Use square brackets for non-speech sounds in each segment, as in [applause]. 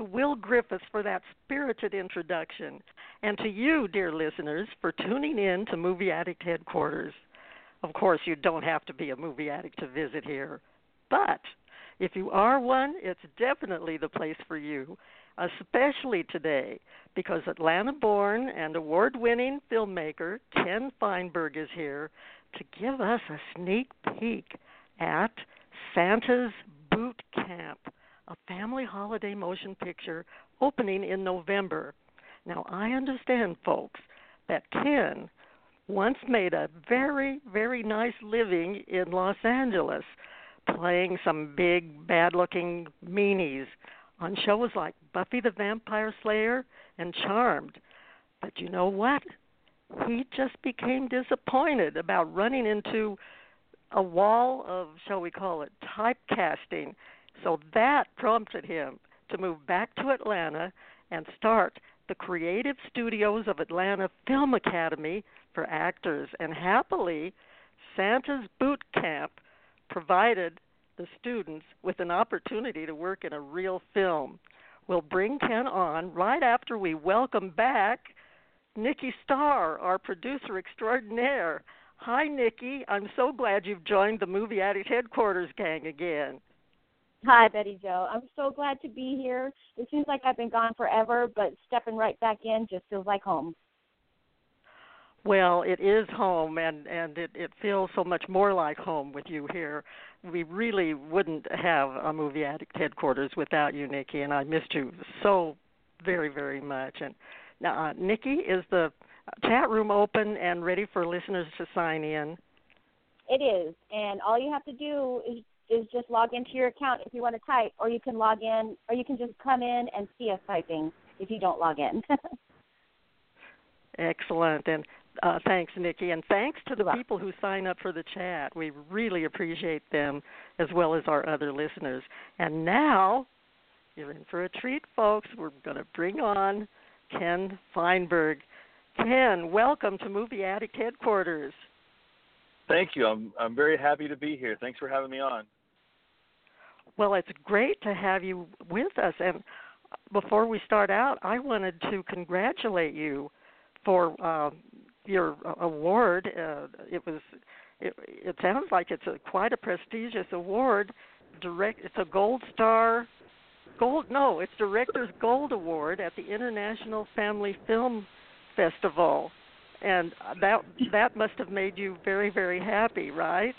to Will Griffiths for that spirited introduction, and to you, dear listeners, for tuning in to Movie Addict Headquarters. Of course, you don't have to be a movie addict to visit here, but if you are one, it's definitely the place for you, especially today, because Atlanta born and award winning filmmaker Ken Feinberg is here to give us a sneak peek at Santa's Boot Camp, a family holiday motion picture opening in November. Now, I understand, folks, that Ken once made a very, very nice living in Los Angeles, playing some big, bad looking meanies on shows like Buffy the Vampire Slayer and Charmed. But you know what? He just became disappointed about running into a wall of, shall we call it, typecasting. So that prompted him to move back to Atlanta and start the Creative Studios of Atlanta Film Academy for actors. And happily, Santa's Boot Camp provided the students with an opportunity to work in a real film. We'll bring Ken on right after we welcome back Nikki Starr, our producer extraordinaire. Hi, Nikki. I'm so glad you've joined the Movie Addict Headquarters gang again. Hi, Betty Jo. I'm so glad to be here. It seems like I've been gone forever, but stepping right back in just feels like home. Well, it is home, and and it it feels so much more like home with you here. We really wouldn't have a movie addict headquarters without you, Nikki, and I missed you so very very much. And now, uh, Nikki, is the chat room open and ready for listeners to sign in? It is, and all you have to do is is just log into your account if you want to type, or you can log in, or you can just come in and see us typing if you don't log in. [laughs] Excellent, and uh, thanks, Nikki, and thanks to the people who sign up for the chat. We really appreciate them as well as our other listeners. And now, you're in for a treat, folks. We're going to bring on Ken Feinberg. Ken, welcome to Movie Addict Headquarters. Thank you. I'm I'm very happy to be here. Thanks for having me on. Well, it's great to have you with us. And before we start out, I wanted to congratulate you for uh, your award. Uh, it was. It, it sounds like it's a quite a prestigious award. Direct. It's a Gold Star. Gold. No, it's Director's Gold Award at the International Family Film Festival, and that that must have made you very very happy, right?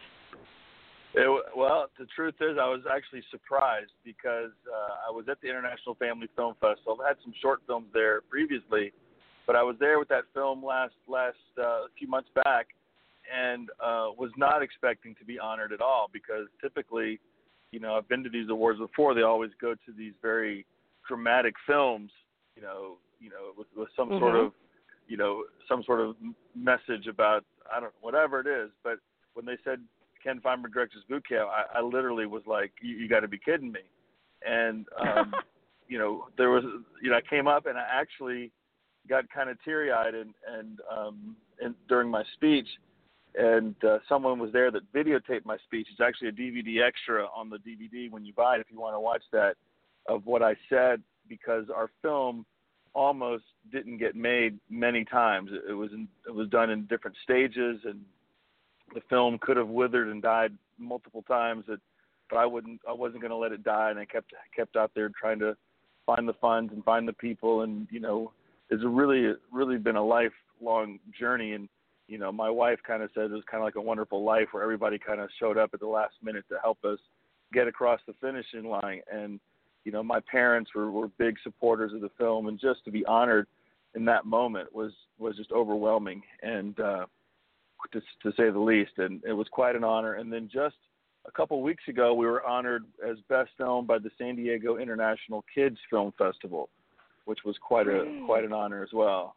It, well, the truth is, I was actually surprised because uh, I was at the International Family Film Festival. I've had some short films there previously, but I was there with that film last last uh, a few months back, and uh, was not expecting to be honored at all because typically, you know, I've been to these awards before. They always go to these very dramatic films, you know, you know, with, with some mm-hmm. sort of, you know, some sort of message about I don't whatever it is. But when they said Ken Feinberg director's boot camp, I, I literally was like, "You, you got to be kidding me!" And um, [laughs] you know, there was, you know, I came up and I actually got kind of teary eyed and and um, and during my speech, and uh, someone was there that videotaped my speech. It's actually a DVD extra on the DVD when you buy it if you want to watch that of what I said because our film almost didn't get made many times. It, it was in, it was done in different stages and the film could have withered and died multiple times that but I wouldn't I wasn't going to let it die and I kept kept out there trying to find the funds and find the people and you know it's really really been a lifelong journey and you know my wife kind of said it was kind of like a wonderful life where everybody kind of showed up at the last minute to help us get across the finishing line and you know my parents were were big supporters of the film and just to be honored in that moment was was just overwhelming and uh, to, to say the least. And it was quite an honor. And then just a couple of weeks ago, we were honored as best known by the San Diego International Kids Film Festival, which was quite a quite an honor as well.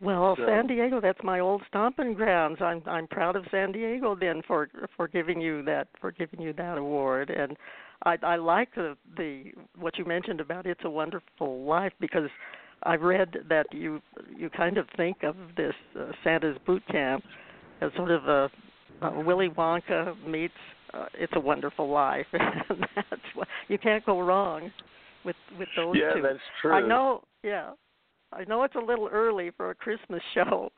Well, So- San Diego, that's my old stomping grounds. I'm I'm proud of San Diego then for for giving you that for giving you that award. And I I like the the what you mentioned about It's a Wonderful Life because I've read that you you kind of think of this uh, Santa's boot camp as sort of a, a Willy Wonka meets uh, It's a Wonderful Life, [laughs] and that's what you can't go wrong with with those yeah, two. that's true. I know, yeah. I know it's a little early for a Christmas [laughs] show,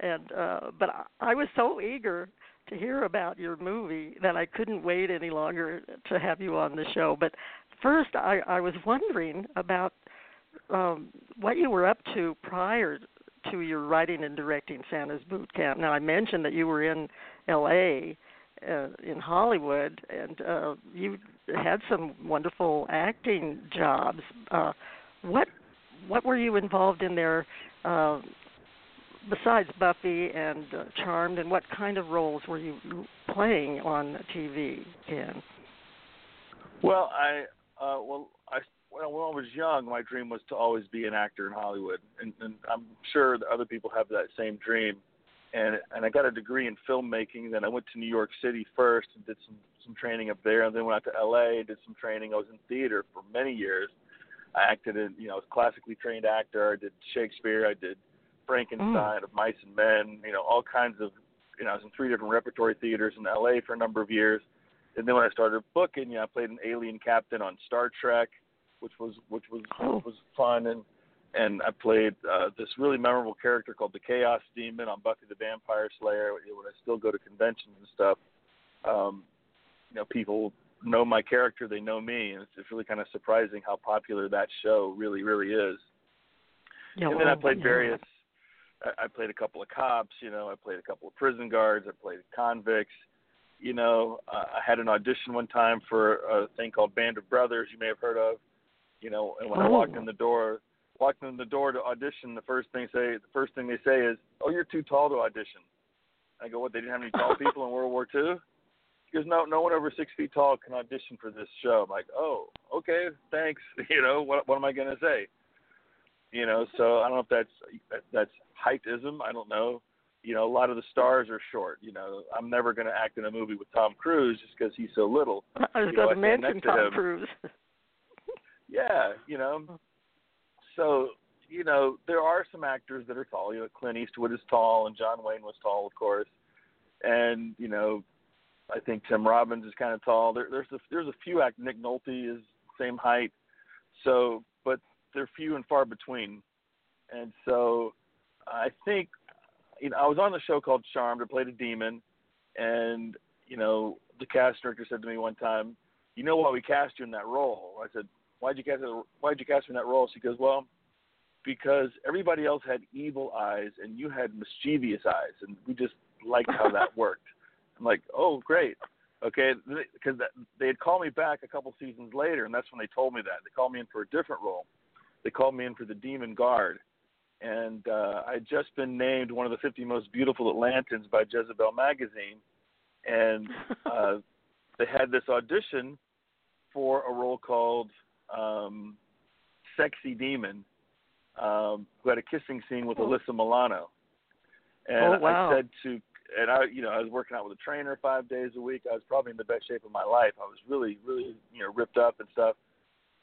and uh, but I, I was so eager to hear about your movie that I couldn't wait any longer to have you on the show. But first, I, I was wondering about um, what you were up to prior to your writing and directing Santa's Boot Camp. Now, I mentioned that you were in L.A. Uh, in Hollywood, and uh, you had some wonderful acting jobs. Uh, what what were you involved in there uh, besides Buffy and uh, Charmed, and what kind of roles were you playing on TV, Ken? Well, I uh, well, I when I was young, my dream was to always be an actor in Hollywood, and, and I'm sure that other people have that same dream. And and I got a degree in filmmaking. Then I went to New York City first and did some some training up there, and then went out to L.A. did some training. I was in theater for many years. I acted in, you know, was classically trained actor. I did Shakespeare. I did Frankenstein, of Mice and Men. You know, all kinds of. You know, I was in three different repertory theaters in L.A. for a number of years. And then when I started booking, you know, I played an alien captain on Star Trek, which was which was Oh. was fun, and and I played uh, this really memorable character called the Chaos Demon on Buffy the Vampire Slayer. When I still go to conventions and stuff, um, you know, people know my character, they know me, and it's, it's really kind of surprising how popular that show really really is. Yeah, and then I played yeah. various. I, I played a couple of cops. You know, I played a couple of prison guards. I played convicts. You know, uh, I had an audition one time for a thing called Band of Brothers. You may have heard of. You know, and when I walked Oh. in the door, walked in the door to audition, the first thing say, the first thing they say is, "Oh, you're too tall to audition." I go, "What? They didn't have any tall [laughs] people in World War II?" He goes, "No, no one over six feet tall can audition for this show." I'm like, "Oh, okay, thanks." [laughs] You know, what what am I gonna say? You know, so I don't know if that's that, that's heightism. I don't know. You know, a lot of the stars are short. You know, I'm never going to act in a movie with Tom Cruise just because he's so little. I was you going to I mention to Tom him. Cruise. [laughs] Yeah, you know. So, you know, there are some actors that are tall. You know, Clint Eastwood is tall, and John Wayne was tall, of course. And you know, I think Tim Robbins is kind of tall. There, there's a there's a few act. Nick Nolte is same height. So, but they're few and far between. And so, I think, you know, I was on the show called Charmed. I played a demon, and you know, the cast director said to me one time, "You know why we cast you in that role?" I said, "Why'd you cast her, Why'd you cast her in that role?" She goes, "Well." Because everybody else had evil eyes and you had mischievous eyes, and we just liked how that [laughs] worked. I'm like, oh, great. Okay, because they had called me back a couple seasons later, and that's when they told me that. They called me in for a different role. They called me in for the Demon Guard, and uh, I had just been named one of the 50 most beautiful Atlantans by Jezebel magazine, and [laughs] uh, they had this audition for a role called um, Sexy Demon, um, who had a kissing scene with Oh. Alyssa Milano. And Oh, wow. I said to, and I, you know, I was working out with a trainer five days a week. I was probably in the best shape of my life. I was really, really, you know, ripped up and stuff.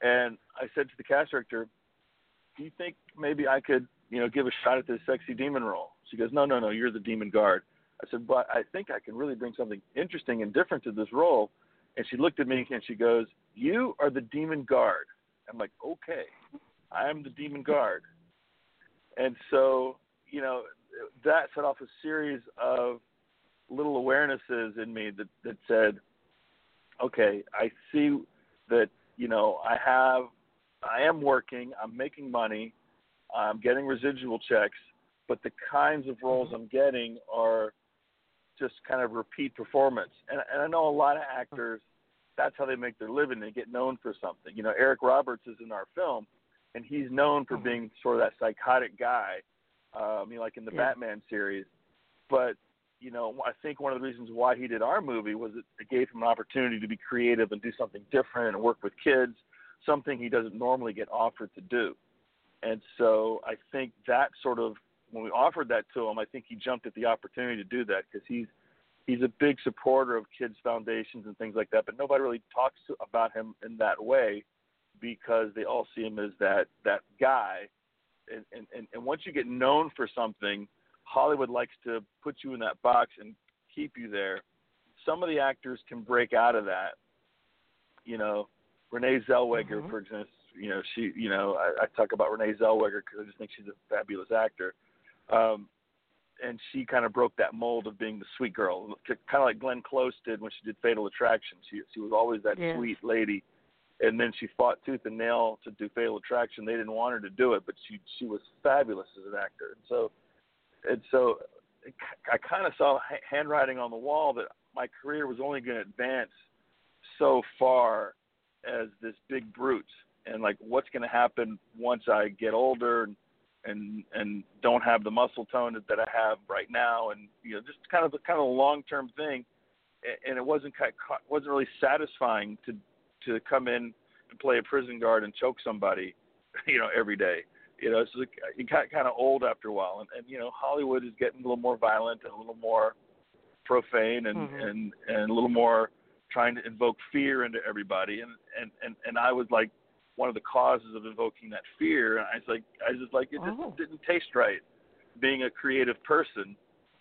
And I said to the cast director, "Do you think maybe I could, you know, give a shot at this sexy demon role?" She goes, "No, no, no. You're the demon guard." I said, "But I think I can really bring something interesting and different to this role." And she looked at me and she goes, "You are the demon guard." I'm like, "Okay, I am the demon guard." And so, you know, that set off a series of little awarenesses in me that that said, "Okay, I see that you know I have, I am working, I'm making money, I'm getting residual checks, but the kinds of roles mm-hmm. I'm getting are just kind of repeat performance. And, and I know a lot of actors, that's how they make their living. They get known for something. You know, Eric Roberts is in our film, and he's known for Mhm. being sort of that psychotic guy. Um, you know, like in the Yeah. Batman series. But you know, I think one of the reasons why he did our movie was it, it gave him an opportunity to be creative and do something different and work with kids, something he doesn't normally get offered to do. And so I think that sort of when we offered that to him, I think he jumped at the opportunity to do that because he's he's a big supporter of kids foundations and things like that. But nobody really talks to, about him in that way because they all see him as that that guy. And, and and once you get known for something, Hollywood likes to put you in that box and keep you there. Some of the actors can break out of that. You know, Renee Zellweger, Mhm. for instance. You know, she. You know, I, I talk about Renee Zellweger because I just think she's a fabulous actor. Um, and she kind of broke that mold of being the sweet girl, kind of like Glenn Close did when she did Fatal Attraction. She she was always that Yes. sweet lady, and then she fought tooth and nail to do Fatal Attraction. They didn't want her to do it, but she she was fabulous as an actor. And so, and so, I kind of saw ha- handwriting on the wall that my career was only going to advance so far as this big brute, and like what's going to happen once I get older and and and don't have the muscle tone that, that I have right now, and you know, just kind of a kind of a long term thing, and it wasn't ki- wasn't really satisfying to to come in and play a prison guard and choke somebody, [laughs] you know, every day. You know, it's like you got kind of old after a while, and, and you know, Hollywood is getting a little more violent and a little more profane and Mhm. and and a little more trying to invoke fear into everybody, and and and and I was like one of the causes of invoking that fear. And I was like, I just like, it just Oh. didn't taste right. Being a creative person,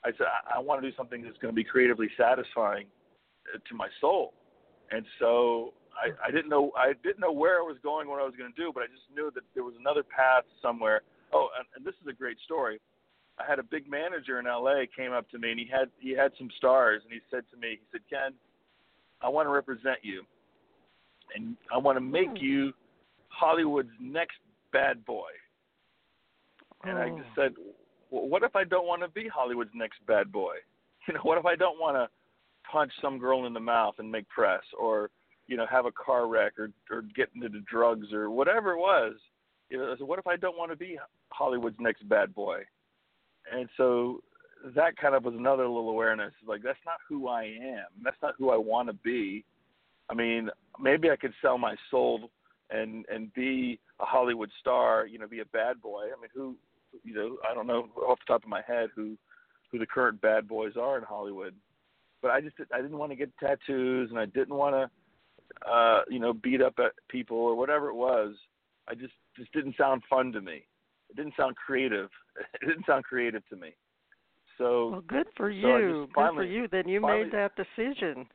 I said, I, I want to do something that's going to be creatively satisfying uh, to my soul. And so I, I didn't know, I didn't know where I was going, what I was going to do, but I just knew that there was another path somewhere. Oh, and, and this is a great story. I had a big manager in LA came up to me and he had he had some stars and he said to me, he said, Ken, I want to represent you, and I want to make Hmm. you Hollywood's next bad boy. And I Oh. just said, well, what if I don't want to be Hollywood's next bad boy? [laughs] You know, what if I don't want to punch some girl in the mouth and make press, or you know, have a car wreck, or or get into the drugs, or whatever it was? You know, I said, what if I don't want to be Hollywood's next bad boy? And so that kind of was another little awareness. Like that's not who I am. That's not who I want to be. I mean, maybe I could sell my soul and and be a Hollywood star. You know, be a bad boy. I mean, who? You know, I don't know off the top of my head who who the current bad boys are in Hollywood. But I just I didn't want to get tattoos and I didn't want to uh, you know beat up at people or whatever it was. I just just didn't sound fun to me. It didn't sound creative. [laughs] It didn't sound creative to me. So Well, good for so you. just good for finally- you. Then you finally- made that decision.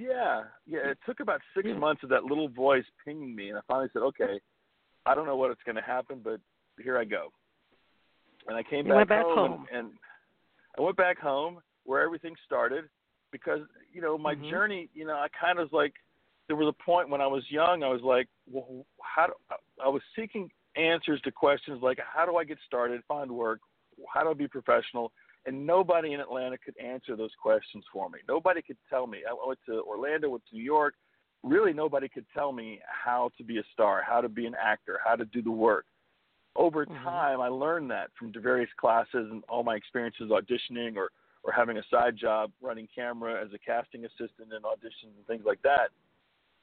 Yeah, yeah. It took about six months of that little voice pinging me, and I finally said, "Okay, I don't know what it's going to happen, but here I go." And I came back, back home, home. And, and I went back home where everything started because you know my Mhm. journey. You know, I kind of was like there was a point when I was young. I was like, well, how do I was seeking answers to questions like, how do I get started, find work, how do I be professional? And nobody in Atlanta could answer those questions for me. Nobody could tell me. I went to Orlando, went to New York. Really, nobody could tell me how to be a star, how to be an actor, how to do the work. Over Mhm. time, I learned that from the various classes and all my experiences auditioning or or having a side job running camera as a casting assistant and auditions and things like that.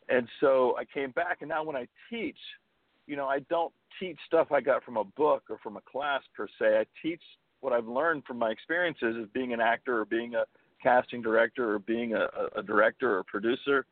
And so I came back, and now when I teach, you know, I don't teach stuff I got from a book or from a class per se. I teach what I've learned from my experiences as being an actor or being a casting director or being a, a, director or producer,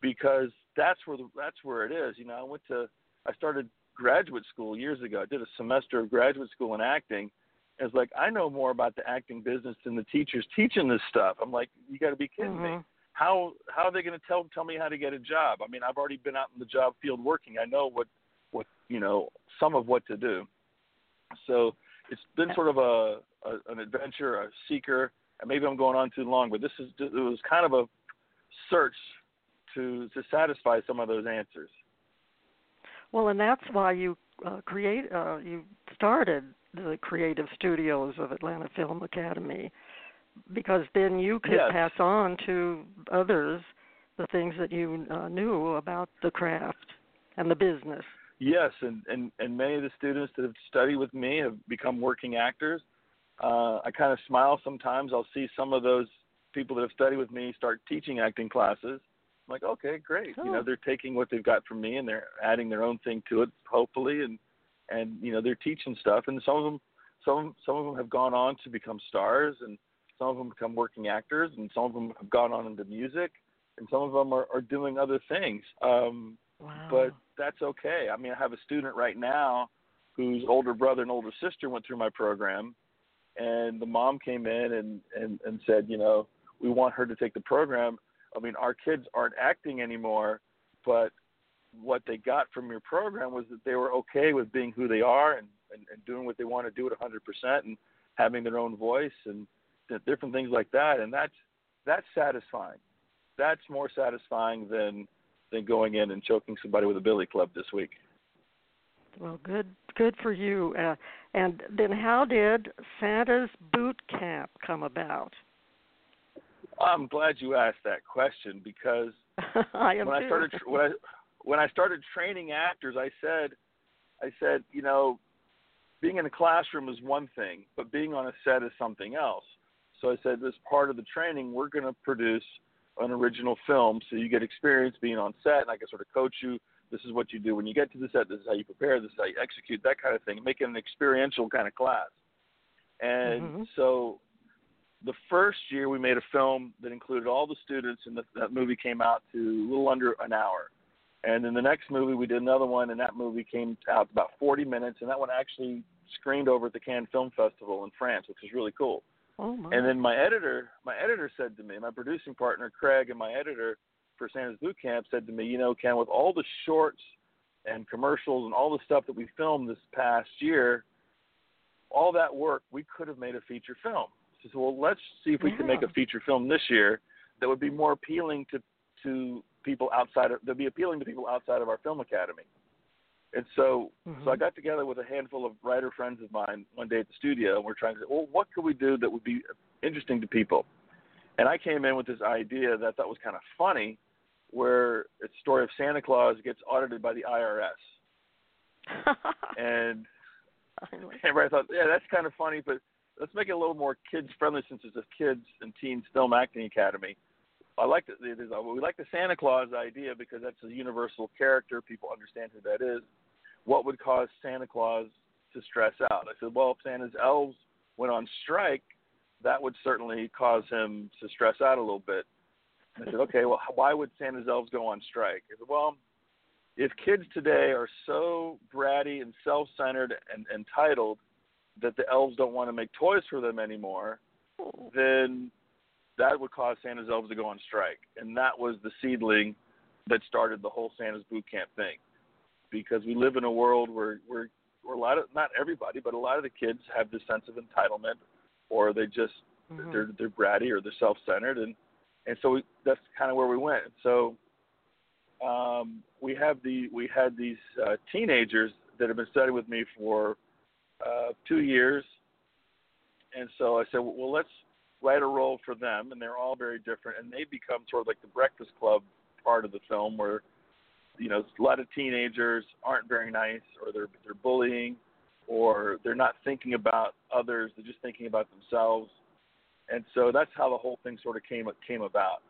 because that's where the, that's where it is. You know, I went to I started graduate school years ago. I did a semester of graduate school in acting. And it's like I know more about the acting business than the teachers teaching this stuff. I'm like, you got to be kidding me Mhm. how how are they going to tell tell me how to get a job? I mean, I've already been out in the job field working. I know what what you know some of what to do. So it's been sort of a, a an adventure, a seeker. And maybe I'm going on too long, but this is it was kind of a search to to satisfy some of those answers. Well, and that's why you uh, create uh, you started the creative studios of Atlanta Film Academy because then you could Yes. pass on to others the things that you uh, knew about the craft and the business. Yes, and, and, and many of the students that have studied with me have become working actors. Uh, I kind of smile sometimes. I'll see some of those people that have studied with me start teaching acting classes. I'm like, okay, great. Cool. You know, they're taking what they've got from me and they're adding their own thing to it, hopefully, and and you know they're teaching stuff. And some of them, some some of them have gone on to become stars, and some of them become working actors, and some of them have gone on into music, and some of them are, are doing other things. Um, Wow. but that's okay. I mean, I have a student right now whose older brother and older sister went through my program, and the mom came in and and and said, you know, we want her to take the program. I mean, our kids aren't acting anymore, but what they got from your program was that they were okay with being who they are and and, and doing what they want to do at 100% and having their own voice and different things like that. And that's that's satisfying. That's more satisfying than than going in and choking somebody with a billy club this week. Well, good, good for you. Uh, and then, how did Santa's boot camp come about? I'm glad you asked that question because [laughs] I am when. I started when I when I started training actors, I said I said, you know, being in a classroom is one thing, but being on a set is something else. So I said, as part of the training, we're going to produce an original film so you get experience being on set and I can sort of coach you. This is what you do when you get to the set. This is how you prepare. This is how you execute. That kind of thing. Make it an experiential kind of class. And Mhm. so the first year we made a film that included all the students, and the, that movie came out to a little under an hour. And then the next movie we did another one, and that movie came out to about 40 minutes, and that one actually screened over at the Cannes Film Festival in France, which was really cool. Oh my. And then my editor, my editor said to me, my producing partner Craig, and my editor for Santa's Boot Camp said to me, you know, Ken, with all the shorts and commercials and all the stuff that we filmed this past year, all that work, we could have made a feature film. So, well, let's see if we can make a feature film this year that would be more appealing to to people outside of that be appealing to people outside of our film academy. And so, Mhm. so I got together with a handful of writer friends of mine one day at the studio, and we're trying to say, well, what could we do that would be interesting to people? And I came in with this idea that I thought was kind of funny, where it's a story of Santa Claus gets audited by the IRS, [laughs] and Finally. everybody thought, yeah, that's kind of funny, but let's make it a little more kids friendly since it's a kids and teens film acting academy. I like the, is, we like the Santa Claus idea because that's a universal character. People understand who that is. What would cause Santa Claus to stress out? I said, well, if Santa's elves went on strike, that would certainly cause him to stress out a little bit. I said, okay, well, why would Santa's elves go on strike? I said, well, if kids today are so bratty and self-centered and entitled that the elves don't want to make toys for them anymore, then that would cause Santa's elves to go on strike. And that was the seedling that started the whole Santa's boot camp thing. Because we live in a world where where, where a lot of not everybody, but a lot of the kids have this sense of entitlement or they just Mhm. they're they're bratty or they're self-centered and and so we, that's kind of where we went. So um, we have the we had these uh, teenagers that have been studying with me for uh, two years, and so I said, well, let's write a role for them, and they're all very different, and they become sort of like the Breakfast Club part of the film, where you know a lot of teenagers aren't very nice, or they're they're bullying, or they're not thinking about others, they're just thinking about themselves, and so that's how the whole thing sort of came came about.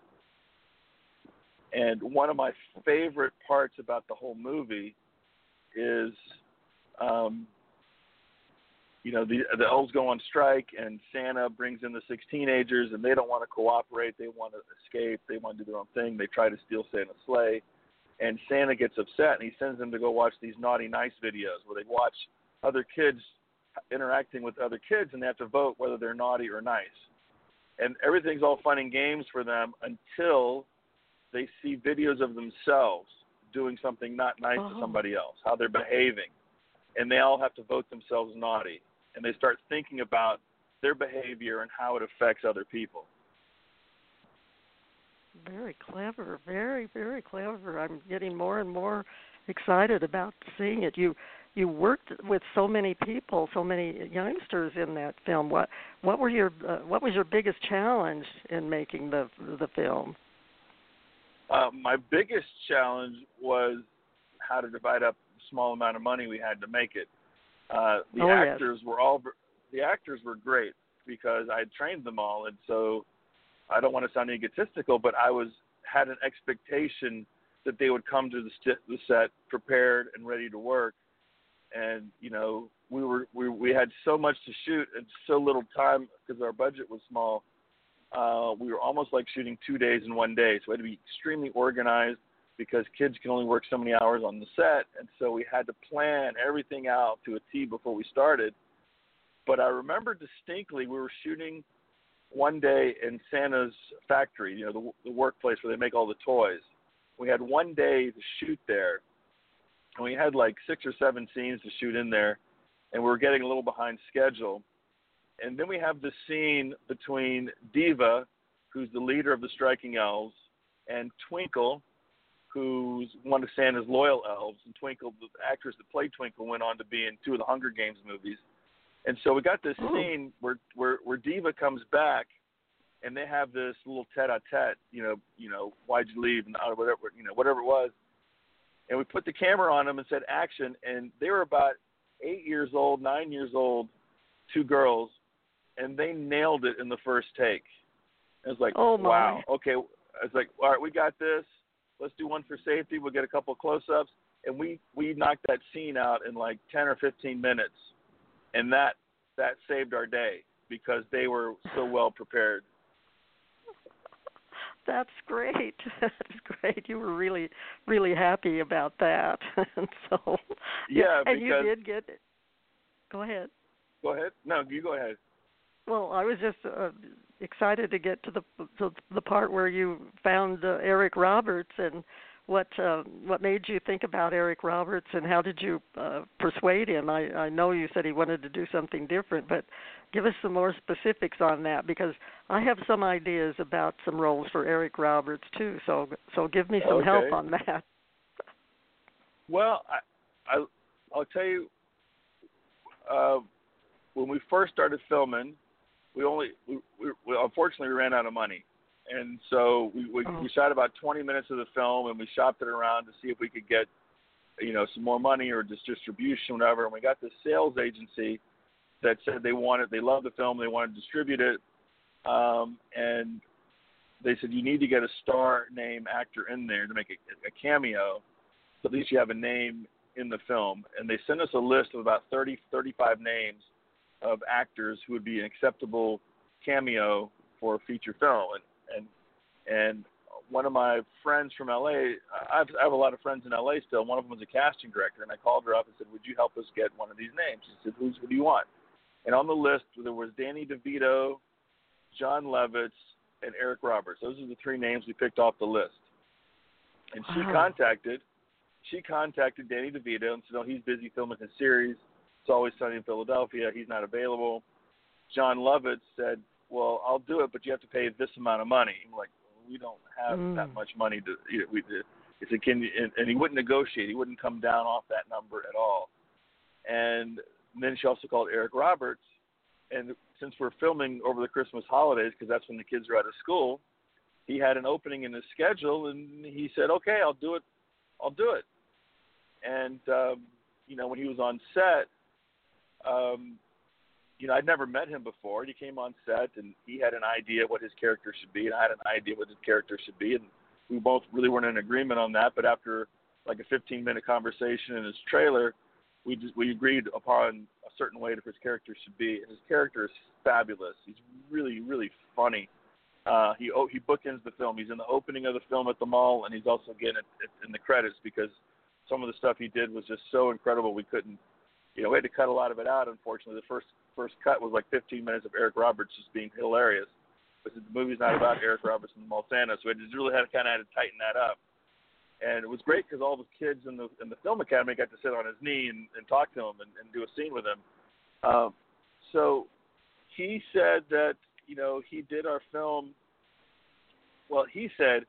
And one of my favorite parts about the whole movie is, um, you know, the the elves go on strike, and Santa brings in the six teenagers, and they don't want to cooperate. They want to escape. They want to do their own thing. They try to steal Santa's sleigh, and Santa gets upset, and he sends them to go watch these naughty nice videos where they watch other kids interacting with other kids, and they have to vote whether they're naughty or nice. And everything's all fun and games for them until they see videos of themselves doing something not nice Oh. to somebody else, how they're behaving, and they all have to vote themselves naughty, and they start thinking about their behavior and how it affects other people. Very clever, very very clever. I'm getting more and more excited about seeing it. You you worked with so many people, so many youngsters in that film. What what were your uh, what was your biggest challenge in making the the film? Uh, my biggest challenge was how to divide up the small amount of money we had to make it. Uh, the Oh, yes. actors were all the actors were great because I had trained them all, and so I don't want to sound egotistical, but I was had an expectation that they would come to the, st- the set prepared and ready to work. And you know, we were we we had so much to shoot and so little time because our budget was small. Uh, we were almost like shooting two days in one day, so we had to be extremely organized because kids can only work so many hours on the set, and so we had to plan everything out to a T before we started. But I remember distinctly we were shooting one day in Santa's factory, you know, the, the workplace where they make all the toys. We had one day to shoot there, and we had like six or seven scenes to shoot in there, and we were getting a little behind schedule. And then we have this scene between Diva, who's the leader of the Striking Elves, and Twinkle, who's one of Santa's loyal elves. And Twinkle, the actress that played Twinkle, went on to be in two of the Hunger Games movies. And so we got this Oh. scene where, where where Diva comes back, and they have this little tete-a-tete, you know, you know, why'd you leave, and uh, whatever, you know, whatever it was. And we put the camera on them and said action, and they were about eight years old, nine years old, two girls, and they nailed it in the first take. It was like, Oh, my. wow, okay. I was like, all right, we got this. Let's do one for safety. We'll get a couple close-ups, and we we knocked that scene out in like ten or fifteen minutes, and that that saved our day because they were so well prepared. [laughs] That's great. [laughs] That's great. You were really, really happy about that, [laughs] and so Yeah, and you did get. It. Go ahead. Go ahead. No, you go ahead. Well, I was just uh, excited to get to the to the part where you found uh, Eric Roberts and what uh, what made you think about Eric Roberts and how did you uh, persuade him? I, I know you said he wanted to do something different, but give us some more specifics on that because I have some ideas about some roles for Eric Roberts too. So so give me some help on that. Well, I, I I'll tell you. Uh, when we first started filming, we only we, we, we unfortunately we ran out of money, and so we we, Oh. we shot about 20 minutes of the film and we shopped it around to see if we could get you know some more money or just distribution whatever. And we got this sales agency that said they wanted they loved the film they wanted to distribute it, um, and they said you need to get a star name actor in there to make a, a cameo so at least you have a name in the film. And they sent us a list of about 30, 35 names of actors who would be an acceptable cameo for a feature film. And and and one of my friends from LA, I have, I have a lot of friends in LA still. One of them was a casting director, and I called her up and said, "Would you help us get one of these names?" She said, "Who's who do you want?" And on the list there was Danny DeVito, Jon Lovitz, and Eric Roberts. Those are the three names we picked off the list. And she Wow. contacted she contacted Danny DeVito and said, "Oh, he's busy filming his series. It's always sunny in Philadelphia. He's not available." Jon Lovitz said, "Well, I'll do it, but you have to pay this amount of money." I'm like, well, "We don't have Mm. that much money to." You know, we, he said, "Can you?" And, and he wouldn't negotiate. He wouldn't come down off that number at all. And then she also called Eric Roberts, and since we're filming over the Christmas holidays, because that's when the kids are out of school, he had an opening in his schedule, and he said, "Okay, I'll do it. I'll do it." And um, you know, when he was on set, um, you know, I'd never met him before. He came on set, and he had an idea what his character should be, and I had an idea what his character should be, and we both really weren't in agreement on that. But after like a 15-minute conversation in his trailer, we just, we agreed upon a certain way that his character should be. And his character is fabulous. He's really, really funny. Uh, he oh, he bookends the film. He's in the opening of the film at the mall, and he's also again at, in the credits because some of the stuff he did was just so incredible. We couldn't, you know, we had to cut a lot of it out. Unfortunately, the first first cut was like 15 minutes of Eric Roberts just being hilarious. But the movie's not about Eric Roberts and Mall so we just really had to kind of had to tighten that up. And it was great because all the kids in the in the film academy got to sit on his knee and, and talk to him and, and do a scene with him. Um, so he said that you know he did our film. Well, he said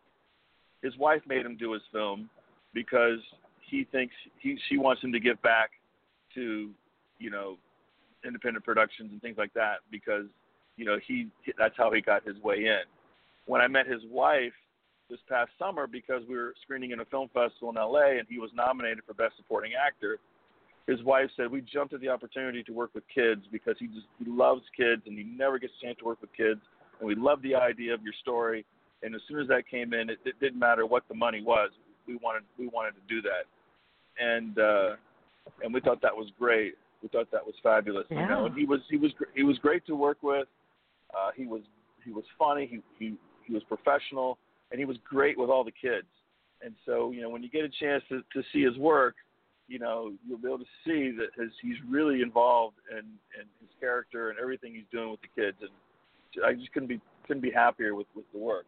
his wife made him do his film because he thinks he she wants him to give back to you know independent productions and things like that because you know he that's how he got his way in. When I met his wife, this past summer because we were screening in a film festival in LA and he was nominated for Best Supporting Actor. His wife said we jumped at the opportunity to work with kids because he just he loves kids and he never gets a chance to work with kids and we love the idea of your story. And as soon as that came in, it, it didn't matter what the money was. We wanted we wanted to do that, and uh, and we thought that was great. We thought that was fabulous. Yeah. You know, and he was he was he was great to work with. Uh, he was he was funny. He he he was professional, and he was great with all the kids. And so, you know, when you get a chance to to see his work, you know, you'll be able to see that his he's really involved in in his character and everything he's doing with the kids. And I just couldn't be couldn't be happier with with the work.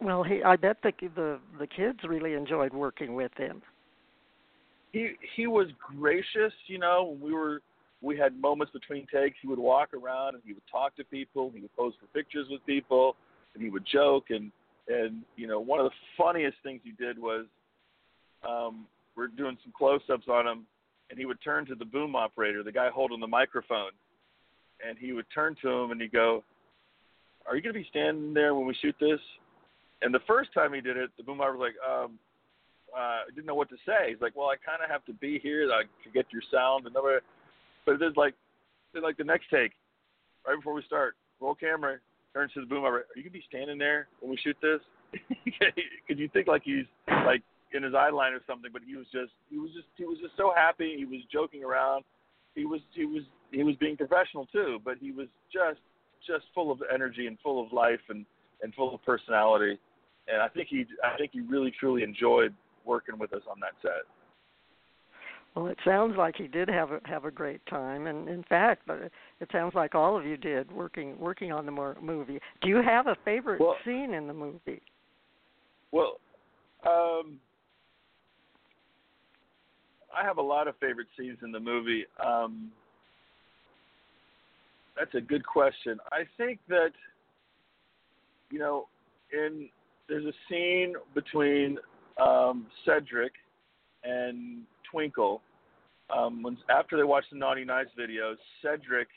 Well, he I bet the the the kids really enjoyed working with him. He he was gracious, you know. When we were we had moments between takes. He would walk around and he would talk to people. He would pose for pictures with people, and he would joke. and And you know, one of the funniest things he did was um, we're doing some close-ups on him, and he would turn to the boom operator, the guy holding the microphone, and he would turn to him and he'd go, "Are you going to be standing there when we shoot this?" And the first time he did it, the boom operator was like, um, uh, didn't know what to say. He's like, "Well, I kind of have to be here to get your sound." And nobody, but it is like, then like the next take, right before we start, roll camera, turns to the boom operator. Are you gonna be standing there when we shoot this? [laughs] Could you think like he's like in his eyeline or something? But he was just, he was just, he was just so happy. He was joking around. He was, he was, he was being professional too. But he was just, just full of energy and full of life and and full of personality. And I think he, I think he really truly enjoyed working with us on that set. Well, it sounds like he did have a, have a great time, and in fact, it sounds like all of you did working working on the movie. Do you have a favorite Well- scene in the movie? Well, um, I have a lot of favorite scenes in the movie. Um, that's a good question. I think that you know, in there's a scene between um, Cedric and Twinkle. Um, when after they watch the Naughty Nice videos, Cedric,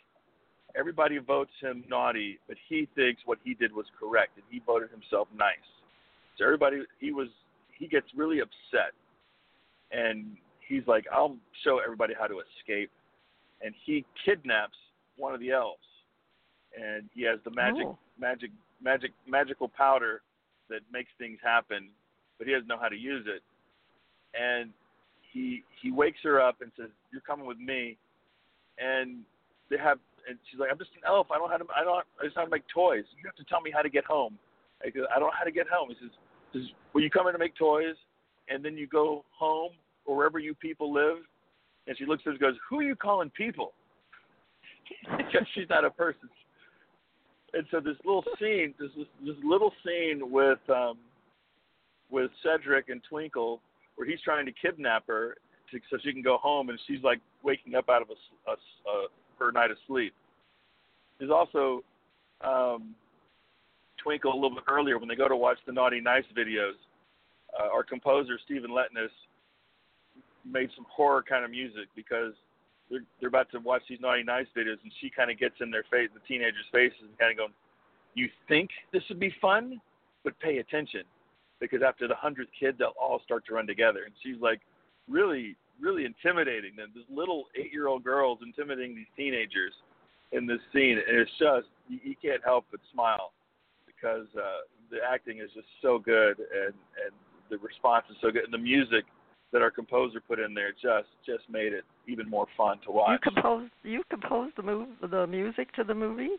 everybody votes him naughty, but he thinks what he did was correct, and he voted himself nice. So everybody, he was, he gets really upset, and he's like, "I'll show everybody how to escape," and he kidnaps one of the elves, and he has the magic, Oh. magic, magic, magical powder that makes things happen, but he doesn't know how to use it, and he he wakes her up and says, "You're coming with me," and they have, and she's like, "I'm just an elf. I don't how to. I don't. I just know how to make toys. You have to tell me how to get home." I go, "I don't know how to get home." He says, says, "Well, you come in to make toys, and then you go home or wherever you people live." And she looks at us and goes, "Who are you calling people?" [laughs] because she's not a person. And so this little scene, this this, this little scene with um, with Cedric and Twinkle, where he's trying to kidnap her to, so she can go home, and she's like waking up out of a, a uh, her night of sleep. There's also um, Twinkle a little bit earlier when they go to watch the Naughty Nice videos. Uh, our composer Stephen Letness made some horror kind of music because they're they're about to watch these Naughty Nice videos, and she kind of gets in their face, the teenagers' faces, and kind of going, "You think this would be fun, but pay attention." Because after the hundredth kid, they'll all start to run together. And she's like, really, really intimidating. them. This little eight-year-old girl's intimidating these teenagers in this scene, and it's just you, you can't help but smile because uh, the acting is just so good, and and the response is so good, and the music that our composer put in there just just made it even more fun to watch. You composed you composed the move the music to the movie.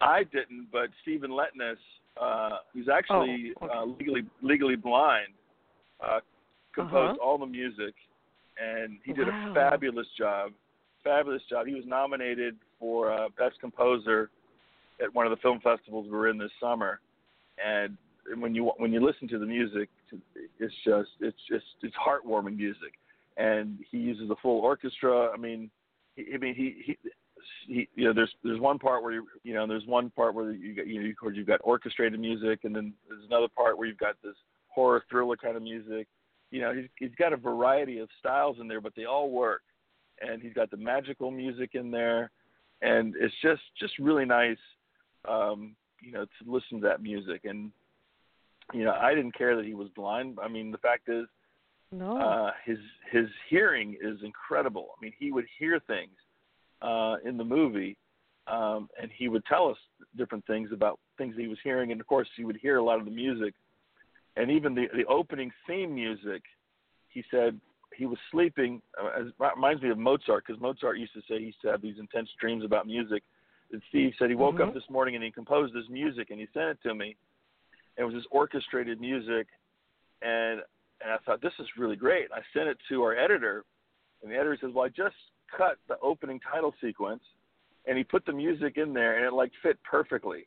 I didn't, but Stephen Letness, uh, who's actually Oh, okay. uh, legally legally blind, uh, composed Uh-huh. all the music, and he did Wow. a fabulous job. Fabulous job. He was nominated for uh, best composer at one of the film festivals we were in this summer, and when you when you listen to the music, it's just it's just it's heartwarming music, and he uses a full orchestra. I mean, he, I mean he he he, you know, there's there's one part where you you know there's one part where you got you know where you've got orchestrated music, and then there's another part where you've got this horror thriller kind of music. You know, he's he's got a variety of styles in there, but they all work. And he's got the magical music in there, and it's just just really nice, um, you know, to listen to that music. And you know, I didn't care that he was blind. I mean, the fact is, no. uh, his his hearing is incredible. I mean, he would hear things uh, in the movie, um, and he would tell us different things about things he was hearing, and of course, he would hear a lot of the music, and even the the opening theme music. He said he was sleeping. Uh, it reminds me of Mozart because Mozart used to say he used to have these intense dreams about music. And Steve said he woke mm-hmm. up this morning and he composed this music and he sent it to me. It was this orchestrated music, and and I thought this is really great. I sent it to our editor, and the editor says, "Well, I just cut the opening title sequence, and he put the music in there, and it like fit perfectly."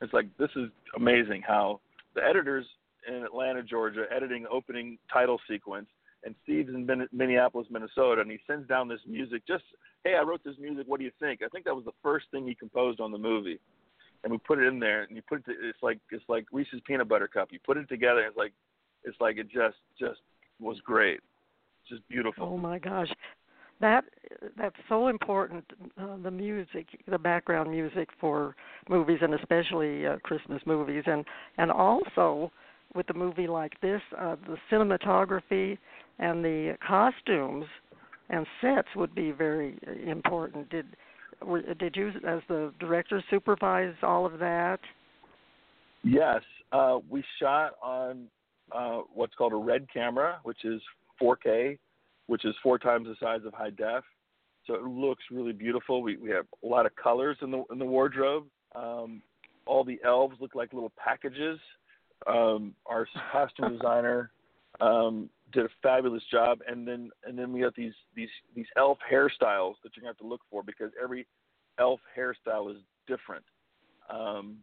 It's like this is amazing how the editors in Atlanta, Georgia, editing opening title sequence, and Steve's in Minneapolis, Minnesota, and he sends down this music. Just, hey, I wrote this music. What do you think? I think that was the first thing he composed on the movie, and we put it in there, and you put it. To, it's like it's like Reese's peanut butter cup. You put it together, it's like it's like it just just was great, just beautiful. Oh my gosh, that that's so important. Uh, the music, the background music for movies, and especially uh, Christmas movies, and and also with a movie like this, uh, the cinematography and the costumes and sets would be very important. Did did you, as the director, supervise all of that? Yes, uh, we shot on uh, what's called a red camera, which is 4K, which is four times the size of high def. So it looks really beautiful. We we have a lot of colors in the in the wardrobe. Um, all the elves look like little packages. Um, our [laughs] costume designer um, did a fabulous job, and then and then we got these these these elf hairstyles that you're gonna have to look for because every elf hairstyle is different. Um,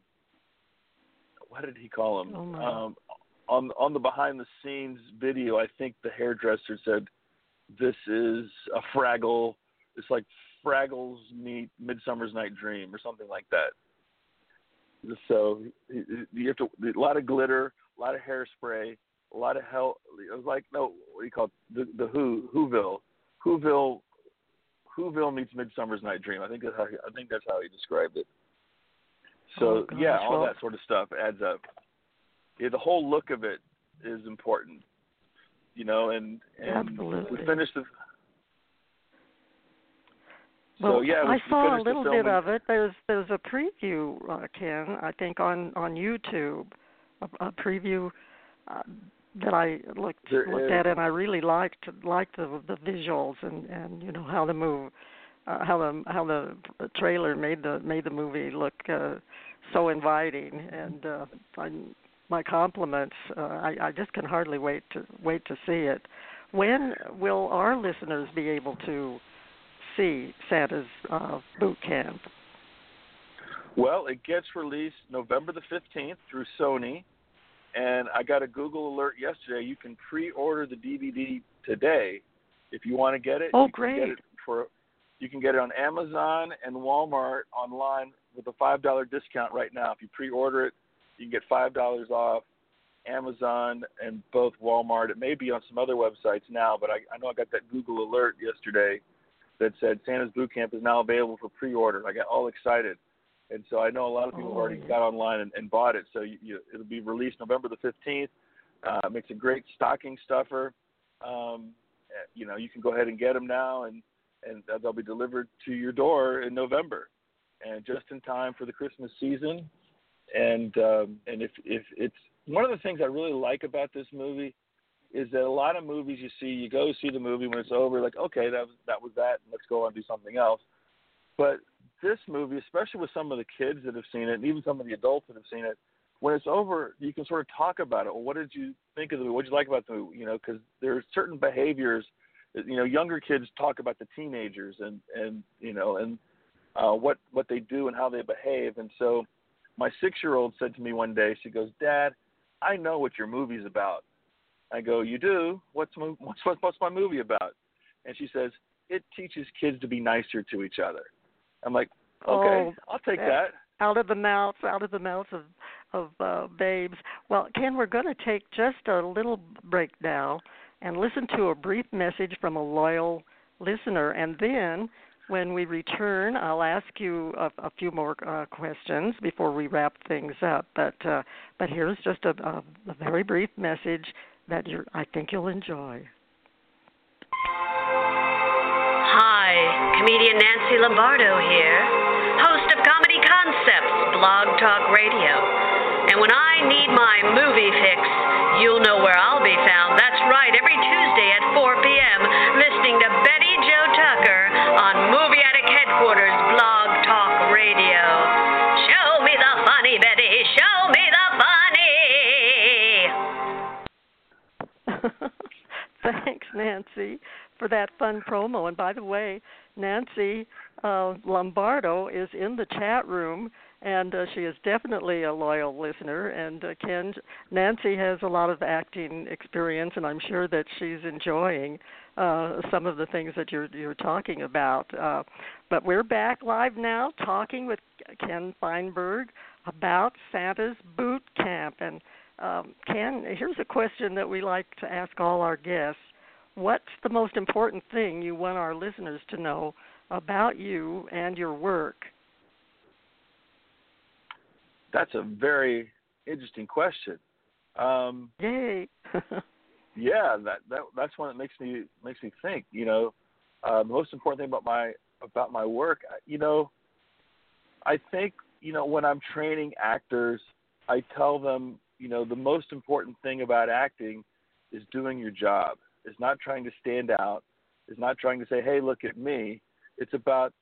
what did he call them? Oh um, on on the behind the scenes video, I think the hairdresser said, "This is a Fraggle. It's like Fraggles meet Midsummer's Night Dream or something like that." So you have to a lot of glitter, a lot of hairspray, a lot of hell. It was like no, what do you call it? The the Who Whoville, Whoville, Whoville meets Midsummer's Night Dream. I think that's how he, I think that's how he described it. So oh, yeah, all that sort of stuff adds up yeah, the whole look of it is important. You know, and and Absolutely. we finished the. Well, so yeah, we, I saw a little bit of it. There's there's a preview, uh, Ken. I think on on YouTube, a, a preview uh, that I looked There looked is. at, and I really liked liked the the visuals and and you know how the move, uh, how the how the trailer made the made the movie look uh, so inviting, and uh, I my compliments. Uh, I, I just can hardly wait to wait to see it. When will our listeners be able to see Santa's uh, boot camp? Well, it gets released November the 15th through Sony, and I got a Google alert yesterday. You can pre-order the DVD today if you want to get it. Oh, you great! Can get it for you can get it on Amazon and Walmart online with a five dollar discount right now. If you pre-order it, you can get five dollars off Amazon and both Walmart. It may be on some other websites now, but I, I know I got that Google alert yesterday that said Santa's Boot Camp is now available for pre-order. I got all excited, and so I know a lot of people have already Oh. got online and, and bought it. So you, you, it'll be released November the fifteenth. Uh, it makes a great stocking stuffer. Um, you know, you can go ahead and get them now, and and they'll be delivered to your door in November, and just in time for the Christmas season. And um, and if if it's one of the things I really like about this movie is that a lot of movies you see, you go see the movie when it's over, like okay, that was that was that, and let's go on and do something else. But this movie, especially with some of the kids that have seen it, and even some of the adults that have seen it, when it's over, you can sort of talk about it. Well, what did you think of the movie? What did you like about the movie? You know, because there are certain behaviors. You know, younger kids talk about the teenagers and and you know and uh, what what they do and how they behave. And so, my six-year-old said to me one day, she goes, "Dad, I know what your movie's about." I go, "You do? What's my, [laughs] what's what's my movie about?" And she says, "It teaches kids to be nicer to each other." I'm like, "Okay, Oh, I'll take that- that." out of the mouths out of the mouths of of uh, babes. Well, Ken, we're going to take just a little break now and listen to a brief message from a loyal listener, and then When we return, I'll ask you a, a few more uh, questions before we wrap things up. But uh, but here's just a, a, a very brief message that you I think you'll enjoy. Hi, comedian Nancy Lombardo here, host of Comedy Concepts Blog Talk Radio. And when I need my movie fix, you'll know where I'll be found. That's right, every Tuesday at 4 p.m., listening to Betty Jo Tucker on Movie Addict Headquarters Blog Talk Radio. Show me the funny, Betty. Show me the funny. [laughs] Thanks, Nancy, for that fun promo. And by the way, Nancy uh, Lombardo is in the chat room, and uh, she is definitely a loyal listener. And uh, Ken, Nancy has a lot of acting experience, and I'm sure that she's enjoying uh, some of the things that you're you're talking about. Uh, but we're back live now, talking with Ken Feinberg about Santa's Boot Camp. And um, Ken, here's a question that we like to ask all our guests what's the most important thing you want our listeners to know about you and your work? That's a very interesting question. Um, Yay! [laughs] yeah, that, that that's one that makes me makes me think. You know, uh, the most important thing about my about my work, uh, you know, I think you know when I'm training actors, I tell them, you know, the most important thing about acting is doing your job is not trying to stand out, is not trying to say, "Hey, look at me." It's about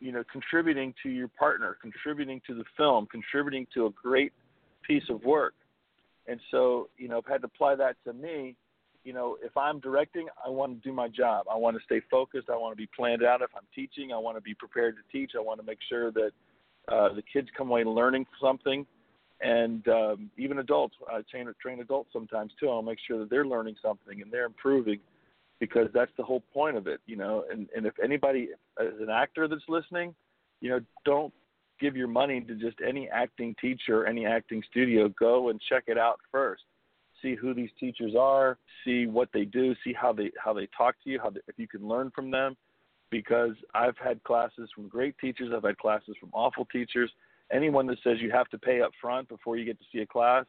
you know contributing to your partner, contributing to the film, contributing to a great piece of work. And so, you know, I've had to apply that to me. You know, if I'm directing, I want to do my job. I want to stay focused. I want to be planned out. If I'm teaching, I want to be prepared to teach. I want to make sure that uh, the kids come away learning something and um, even adults. I train train adults sometimes too. I'll make sure that they're learning something and they're improving, because that's the whole point of it, you know. And and if anybody, as an actor that's listening, you know, don't give your money to just any acting teacher any acting studio. Go and check it out first. See who these teachers are. See what they do. See how they how they talk to you. How they, if you can learn from them. Because I've had classes from great teachers. I've had classes from awful teachers anyone that says you have to pay up front before you get to see a class,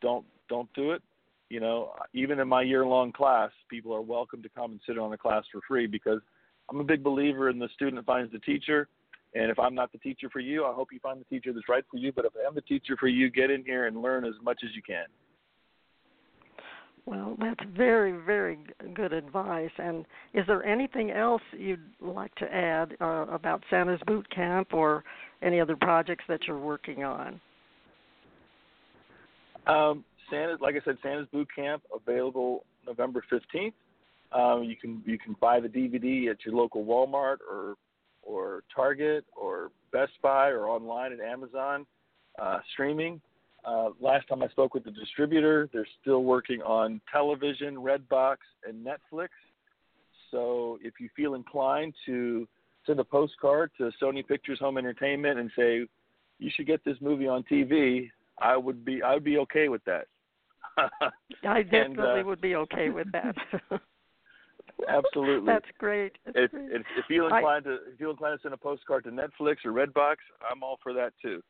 don't don't do it. You know, even in my year long class, people are welcome to come and sit on the class for free because I'm a big believer in the student finds the teacher. And if I'm not the teacher for you, I hope you find the teacher that's right for you. But if I am the teacher for you, get in here and learn as much as you can. Well, that's very, very good advice. And is there anything else you'd like to add uh, about Santa's Boot Camp or any other projects that you're working on? Um, Santa's, like I said, Santa's Boot Camp available November 15th. Um, you can you can buy the DVD at your local Walmart or or Target or Best Buy or online at Amazon uh, streaming. Uh, last time I spoke with the distributor, they're still working on television, Redbox, and Netflix. So if you feel inclined to send a postcard to Sony Pictures Home Entertainment and say you should get this movie on TV, I would be I would be okay with that. [laughs] I definitely [laughs] and, uh, would be okay with that. [laughs] absolutely. That's great. That's if, great. if if you inclined I, to if you inclined to send a postcard to Netflix or Redbox, I'm all for that too.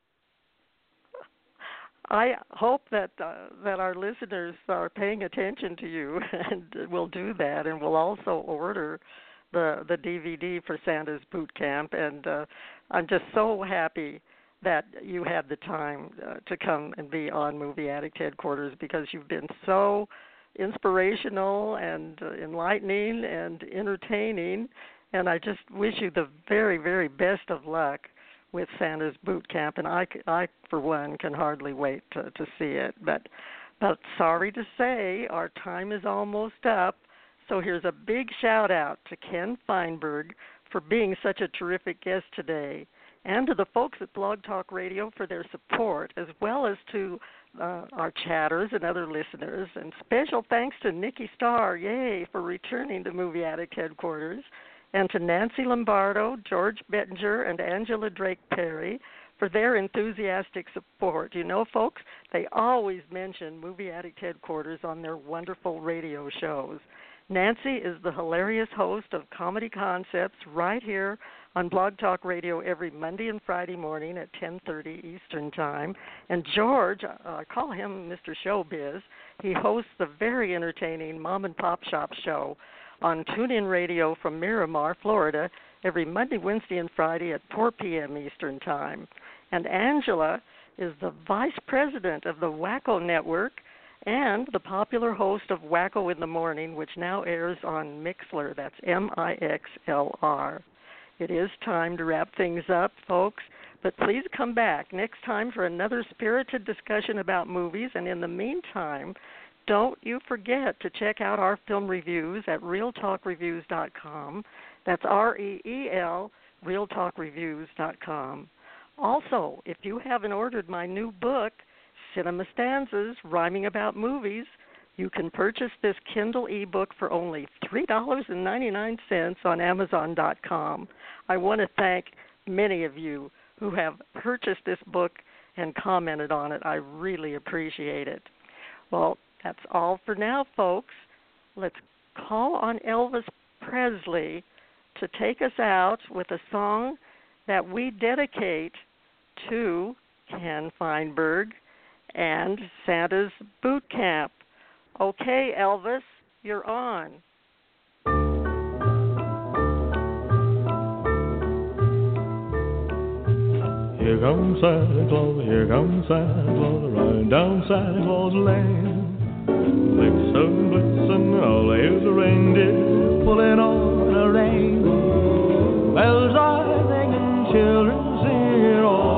I hope that uh, that our listeners are paying attention to you and will do that, and will also order the the DVD for Santa's Boot Camp. And uh, I'm just so happy that you had the time uh, to come and be on Movie Addict headquarters because you've been so inspirational and uh, enlightening and entertaining. And I just wish you the very, very best of luck with Santa's boot camp, and I, I for one can hardly wait to, to see it. But, but sorry to say, our time is almost up. So here's a big shout out to Ken Feinberg for being such a terrific guest today, and to the folks at Blog Talk Radio for their support, as well as to uh, our chatters and other listeners. And special thanks to Nikki Starr, yay, for returning to Movie Addict headquarters and to Nancy Lombardo, George Bettinger, and Angela Drake Perry for their enthusiastic support. You know, folks, they always mention Movie Addict headquarters on their wonderful radio shows. Nancy is the hilarious host of Comedy Concepts right here on Blog Talk Radio every Monday and Friday morning at 10:30 Eastern Time. And George, uh, call him Mr. Showbiz. He hosts the very entertaining Mom and Pop Shop show on TuneIn Radio from Miramar, Florida, every Monday, Wednesday, and Friday at 4 p.m. Eastern Time. And Angela is the vice president of the Wacko Network and the popular host of Wacko in the Morning, which now airs on Mixlr. That's M I X L R. It is time to wrap things up, folks, but please come back next time for another spirited discussion about movies. And in the meantime, don't you forget to check out our film reviews at reeltalkreviews.com. That's R E E L, reeltalkreviews.com. Also, if you haven't ordered my new book, Cinema Stanzas Rhyming About Movies, you can purchase this Kindle ebook for only $3.99 on Amazon.com. I want to thank many of you who have purchased this book and commented on it. I really appreciate it. Well, that's all for now, folks. Let's call on Elvis Presley to take us out with a song that we dedicate to Ken Feinberg and Santa's Boot Camp. Okay, Elvis, you're on. Here comes Santa Claus, here comes Santa Claus, riding down Santa Claus Lane. Blitzen, blitzen, all a reindeer pulling on a rein. Bells are ringing, children singing, all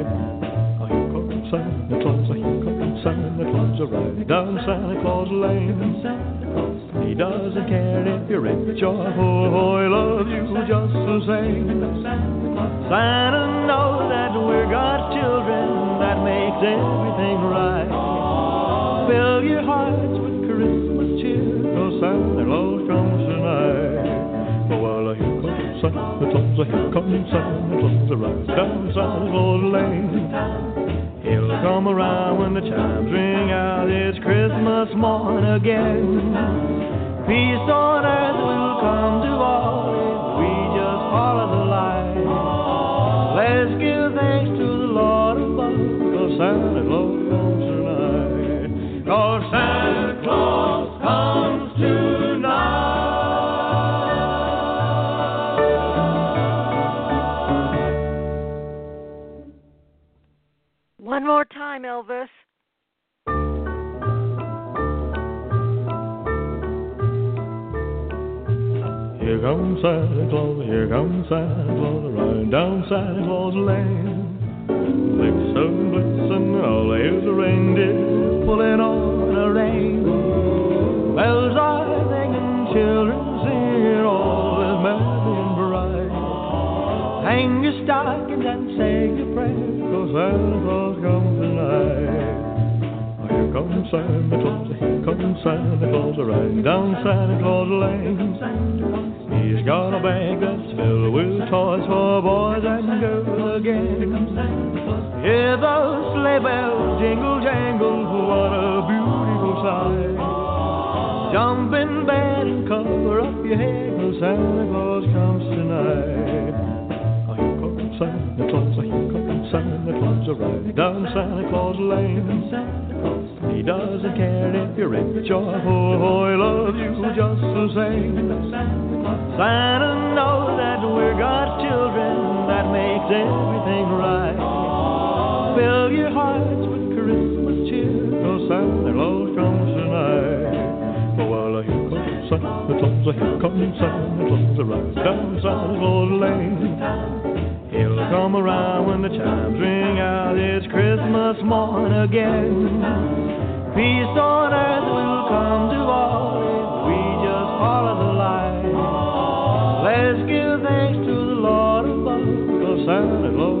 Oh, Santa Claus, here comes Santa Claus, right down Santa Claus Lane. He doesn't care if you're rich or poor, he loves you just the same. Santa knows that we're God's children, that makes everything right. Fill your hearts with Christmas cheer, cause Santa Claus comes tonight. Oh, well, here comes Santa Claus, here comes Santa Claus, right down Santa Claus Lane. He'll come around when the chimes ring out, it's Christmas morn again. Peace on earth will come to all if we just follow the light. Let's give thanks to the Lord above, cause Santa Claus One more time, Elvis. Here comes Santa Claus, here comes Santa Claus, riding down Santa Claus Lane. Blitzen, blitzen, all a reindeer pulling on a rein. Bells are ringing, children singing, all is merry and bright. Hang your stockings and say your prayers, 'cause Santa Claus comes tonight. Oh, here comes Santa Claus, here comes Santa Claus, riding down Santa Claus Lane. He's got a bag that's filled with toys for boys and girls again. Hear those sleigh bells jingle jangle, what a beautiful sight. Jump in bed and cover up your head, 'cause Santa Claus comes tonight. Oh, here comes Santa Claus, here comes Santa Claus, right down Santa Claus Lane. He doesn't care if you're rich or poor, he loves you just the same. Santa knows that we're God's children, that makes everything right. Fill your hearts with Christmas cheer, 'cause Santa Claus comes tonight. Comes Santa Claus, here comes Santa Claus, right down Santa Claus Lane. He'll come around when the chimes ring out, it's Christmas morn again. Peace on earth will come to all if we just follow the light. Let's give thanks to the Lord above, cause Santa Claus